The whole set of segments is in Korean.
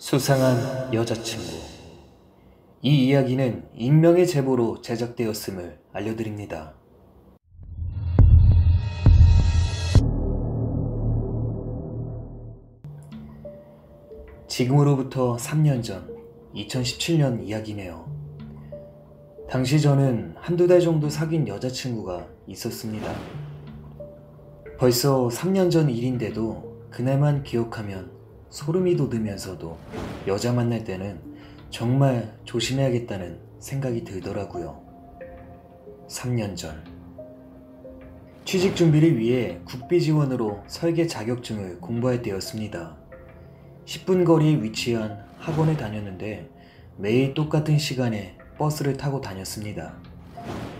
수상한 여자친구. 이 이야기는 익명의 제보로 제작되었음을 알려드립니다. 지금으로부터 3년 전, 2017년 이야기네요. 당시 저는 한두 달 정도 사귄 여자친구가 있었습니다. 벌써 3년 전 일인데도 그날만 기억하면 소름이 돋으면서도 여자 만날 때는 정말 조심해야겠다는 생각이 들더라고요. 3년 전. 취직 준비를 위해 국비 지원으로 설계 자격증을 공부할 때였습니다. 10분 거리에 위치한 학원에 다녔는데 매일 똑같은 시간에 버스를 타고 다녔습니다.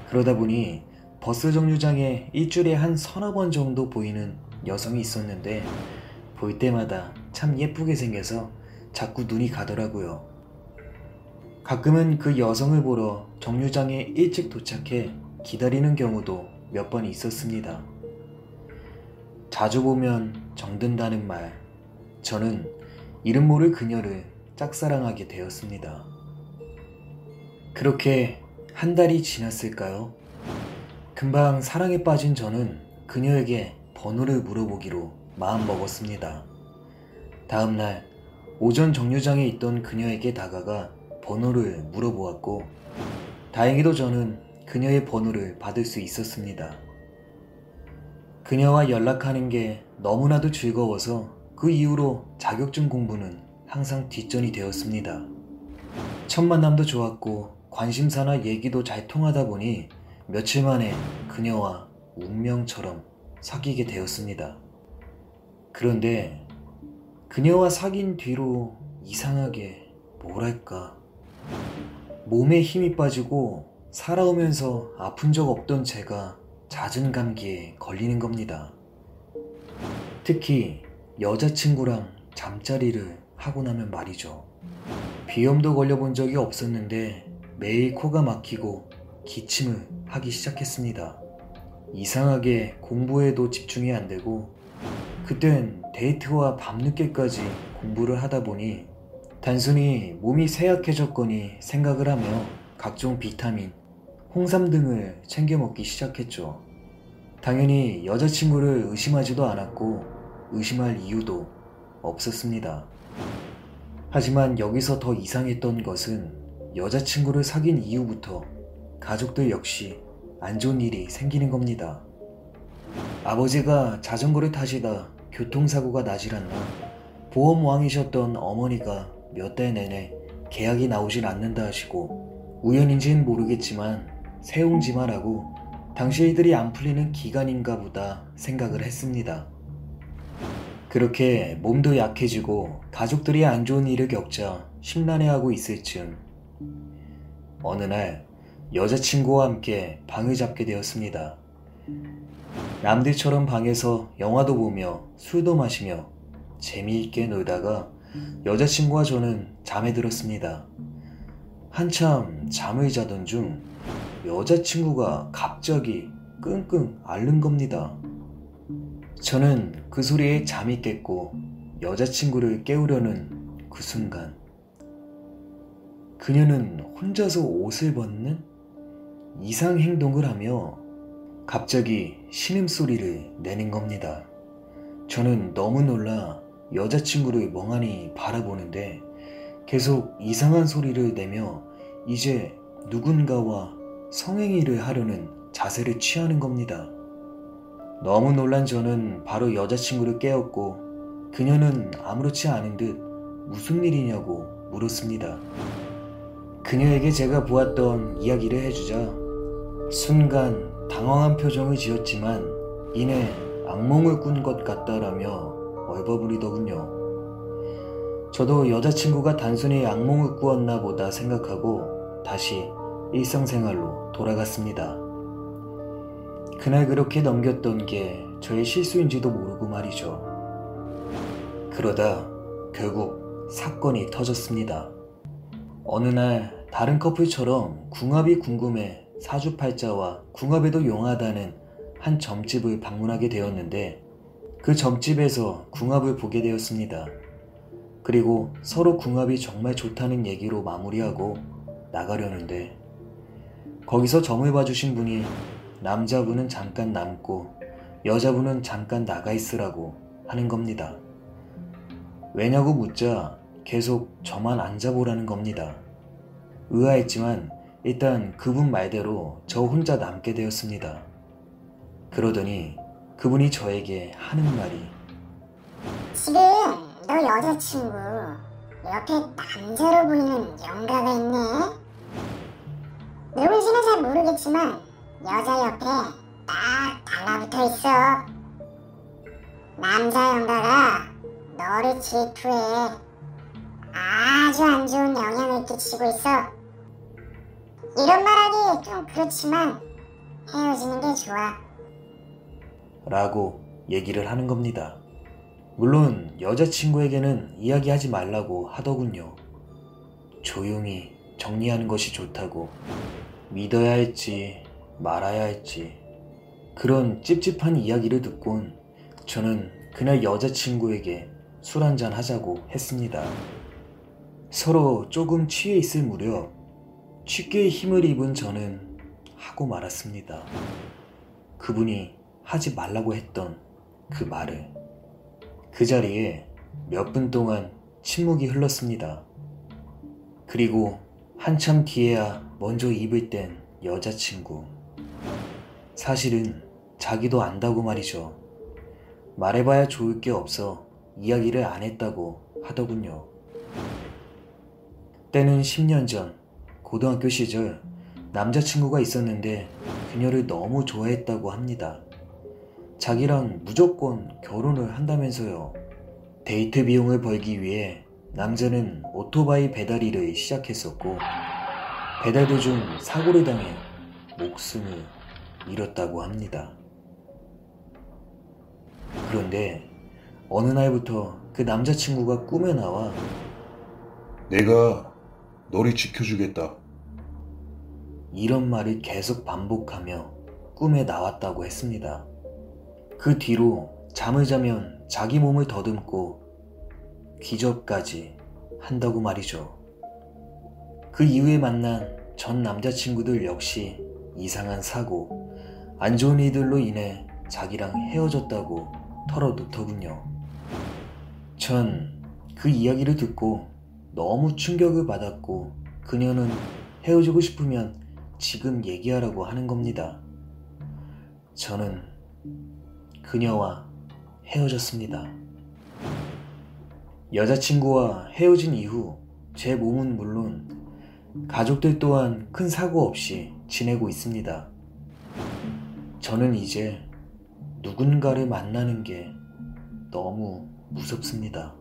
그러다 보니 버스 정류장에 일주일에 한 서너 번 정도 보이는 여성이 있었는데 볼 때마다 참 예쁘게 생겨서 자꾸 눈이 가더라고요. 가끔은 그 여성을 보러 정류장에 일찍 도착해 기다리는 경우도 몇 번 있었습니다. 자주 보면 정든다는 말, 저는 이름 모를 그녀를 짝사랑하게 되었습니다. 그렇게 한 달이 지났을까요? 금방 사랑에 빠진 저는 그녀에게 번호를 물어보기로 마음 먹었습니다. 다음 날 오전 정류장에 있던 그녀에게 다가가 번호를 물어보았고 다행히도 저는 그녀의 번호를 받을 수 있었습니다. 그녀와 연락하는 게 너무나도 즐거워서 그 이후로 자격증 공부는 항상 뒷전이 되었습니다. 첫 만남도 좋았고 관심사나 얘기도 잘 통하다 보니 며칠 만에 그녀와 운명처럼 사귀게 되었습니다. 그런데 그녀와 사귄 뒤로 이상하게 뭐랄까 몸에 힘이 빠지고 살아오면서 아픈 적 없던 제가 잦은 감기에 걸리는 겁니다. 특히 여자친구랑 잠자리를 하고 나면 말이죠. 비염도 걸려본 적이 없었는데 매일 코가 막히고 기침을 하기 시작했습니다. 이상하게 공부에도 집중이 안 되고 그땐 데이트와 밤늦게까지 공부를 하다 보니 단순히 몸이 쇠약해졌거니 생각을 하며 각종 비타민, 홍삼 등을 챙겨 먹기 시작했죠. 당연히 여자친구를 의심하지도 않았고 의심할 이유도 없었습니다. 하지만 여기서 더 이상했던 것은 여자친구를 사귄 이후부터 가족들 역시 안 좋은 일이 생기는 겁니다. 아버지가 자전거를 타시다 교통사고가 나질 않나 보험왕이셨던 어머니가 몇 달 내내 계약이 나오질 않는다 하시고 우연인지는 모르겠지만 세웅지마라고 당시 일들이 안 풀리는 기간인가 보다 생각을 했습니다. 그렇게 몸도 약해지고 가족들이 안 좋은 일을 겪자 심란해하고 있을 즈음 어느 날 여자친구와 함께 방을 잡게 되었습니다. 남들처럼 방에서 영화도 보며 술도 마시며 재미있게 놀다가 여자친구와 저는 잠에 들었습니다. 한참 잠을 자던 중 여자친구가 갑자기 끙끙 앓는 겁니다. 저는 그 소리에 잠이 깼고 여자친구를 깨우려는 그 순간 그녀는 혼자서 옷을 벗는 이상 행동을 하며 갑자기 신음소리를 내는 겁니다. 저는 너무 놀라 여자친구를 멍하니 바라보는데 계속 이상한 소리를 내며 이제 누군가와 성행위를 하려는 자세를 취하는 겁니다. 너무 놀란 저는 바로 여자친구를 깨웠고 그녀는 아무렇지 않은 듯 무슨 일이냐고 물었습니다. 그녀에게 제가 보았던 이야기를 해주자 순간 당황한 표정을 지었지만 이내 악몽을 꾼 것 같다라며 얼버무리더군요. 저도 여자친구가 단순히 악몽을 꾸었나 보다 생각하고 다시 일상생활로 돌아갔습니다. 그날 그렇게 넘겼던 게 저의 실수인지도 모르고 말이죠. 그러다 결국 사건이 터졌습니다. 어느 날 다른 커플처럼 궁합이 궁금해 사주팔자와 궁합에도 용하다는 한 점집을 방문하게 되었는데 그 점집에서 궁합을 보게 되었습니다. 그리고 서로 궁합이 정말 좋다는 얘기로 마무리하고 나가려는데 거기서 점을 봐주신 분이 남자분은 잠깐 남고 여자분은 잠깐 나가 있으라고 하는 겁니다. 왜냐고 묻자 계속 저만 앉아보라는 겁니다. 의아했지만 일단 그분 말대로 저 혼자 남게 되었습니다. 그러더니 그분이 저에게 하는 말이 지금 너 여자친구 옆에 남자로 보이는 영가가 있네. 누군지는 잘 모르겠지만 여자 옆에 딱 달라붙어 있어. 남자 영가가 너를 질투해 아주 안 좋은 영향을 끼치고 있어. 이런 말하기 좀 그렇지만 헤어지는 게 좋아. 라고 얘기를 하는 겁니다. 물론 여자친구에게는 이야기하지 말라고 하더군요. 조용히 정리하는 것이 좋다고 믿어야 할지 말아야 할지 그런 찝찝한 이야기를 듣곤 저는 그날 여자친구에게 술 한잔 하자고 했습니다. 서로 조금 취해 있을 무렵 쉽게 힘을 입은 저는 하고 말았습니다. 그분이 하지 말라고 했던 그 말을. 그 자리에 몇 분 동안 침묵이 흘렀습니다. 그리고 한참 뒤에야 먼저 입을 뗀 여자친구. 사실은 자기도 안다고 말이죠. 말해봐야 좋을 게 없어 이야기를 안 했다고 하더군요. 때는 10년 전 고등학교 시절 남자친구가 있었는데 그녀를 너무 좋아했다고 합니다. 자기랑 무조건 결혼을 한다면서요. 데이트 비용을 벌기 위해 남자는 오토바이 배달 일을 시작했었고 배달 도중 사고를 당해 목숨을 잃었다고 합니다. 그런데 어느 날부터 그 남자친구가 꿈에 나와 내가 너를 지켜주겠다. 이런 말을 계속 반복하며 꿈에 나왔다고 했습니다. 그 뒤로 잠을 자면 자기 몸을 더듬고 기접까지 한다고 말이죠. 그 이후에 만난 전 남자친구들 역시 이상한 사고, 안 좋은 일들로 인해 자기랑 헤어졌다고 털어놓더군요. 전 그 이야기를 듣고 너무 충격을 받았고 그녀는 헤어지고 싶으면 지금 얘기하라고 하는 겁니다. 저는 그녀와 헤어졌습니다. 여자친구와 헤어진 이후 제 몸은 물론 가족들 또한 큰 사고 없이 지내고 있습니다. 저는 이제 누군가를 만나는 게 너무 무섭습니다.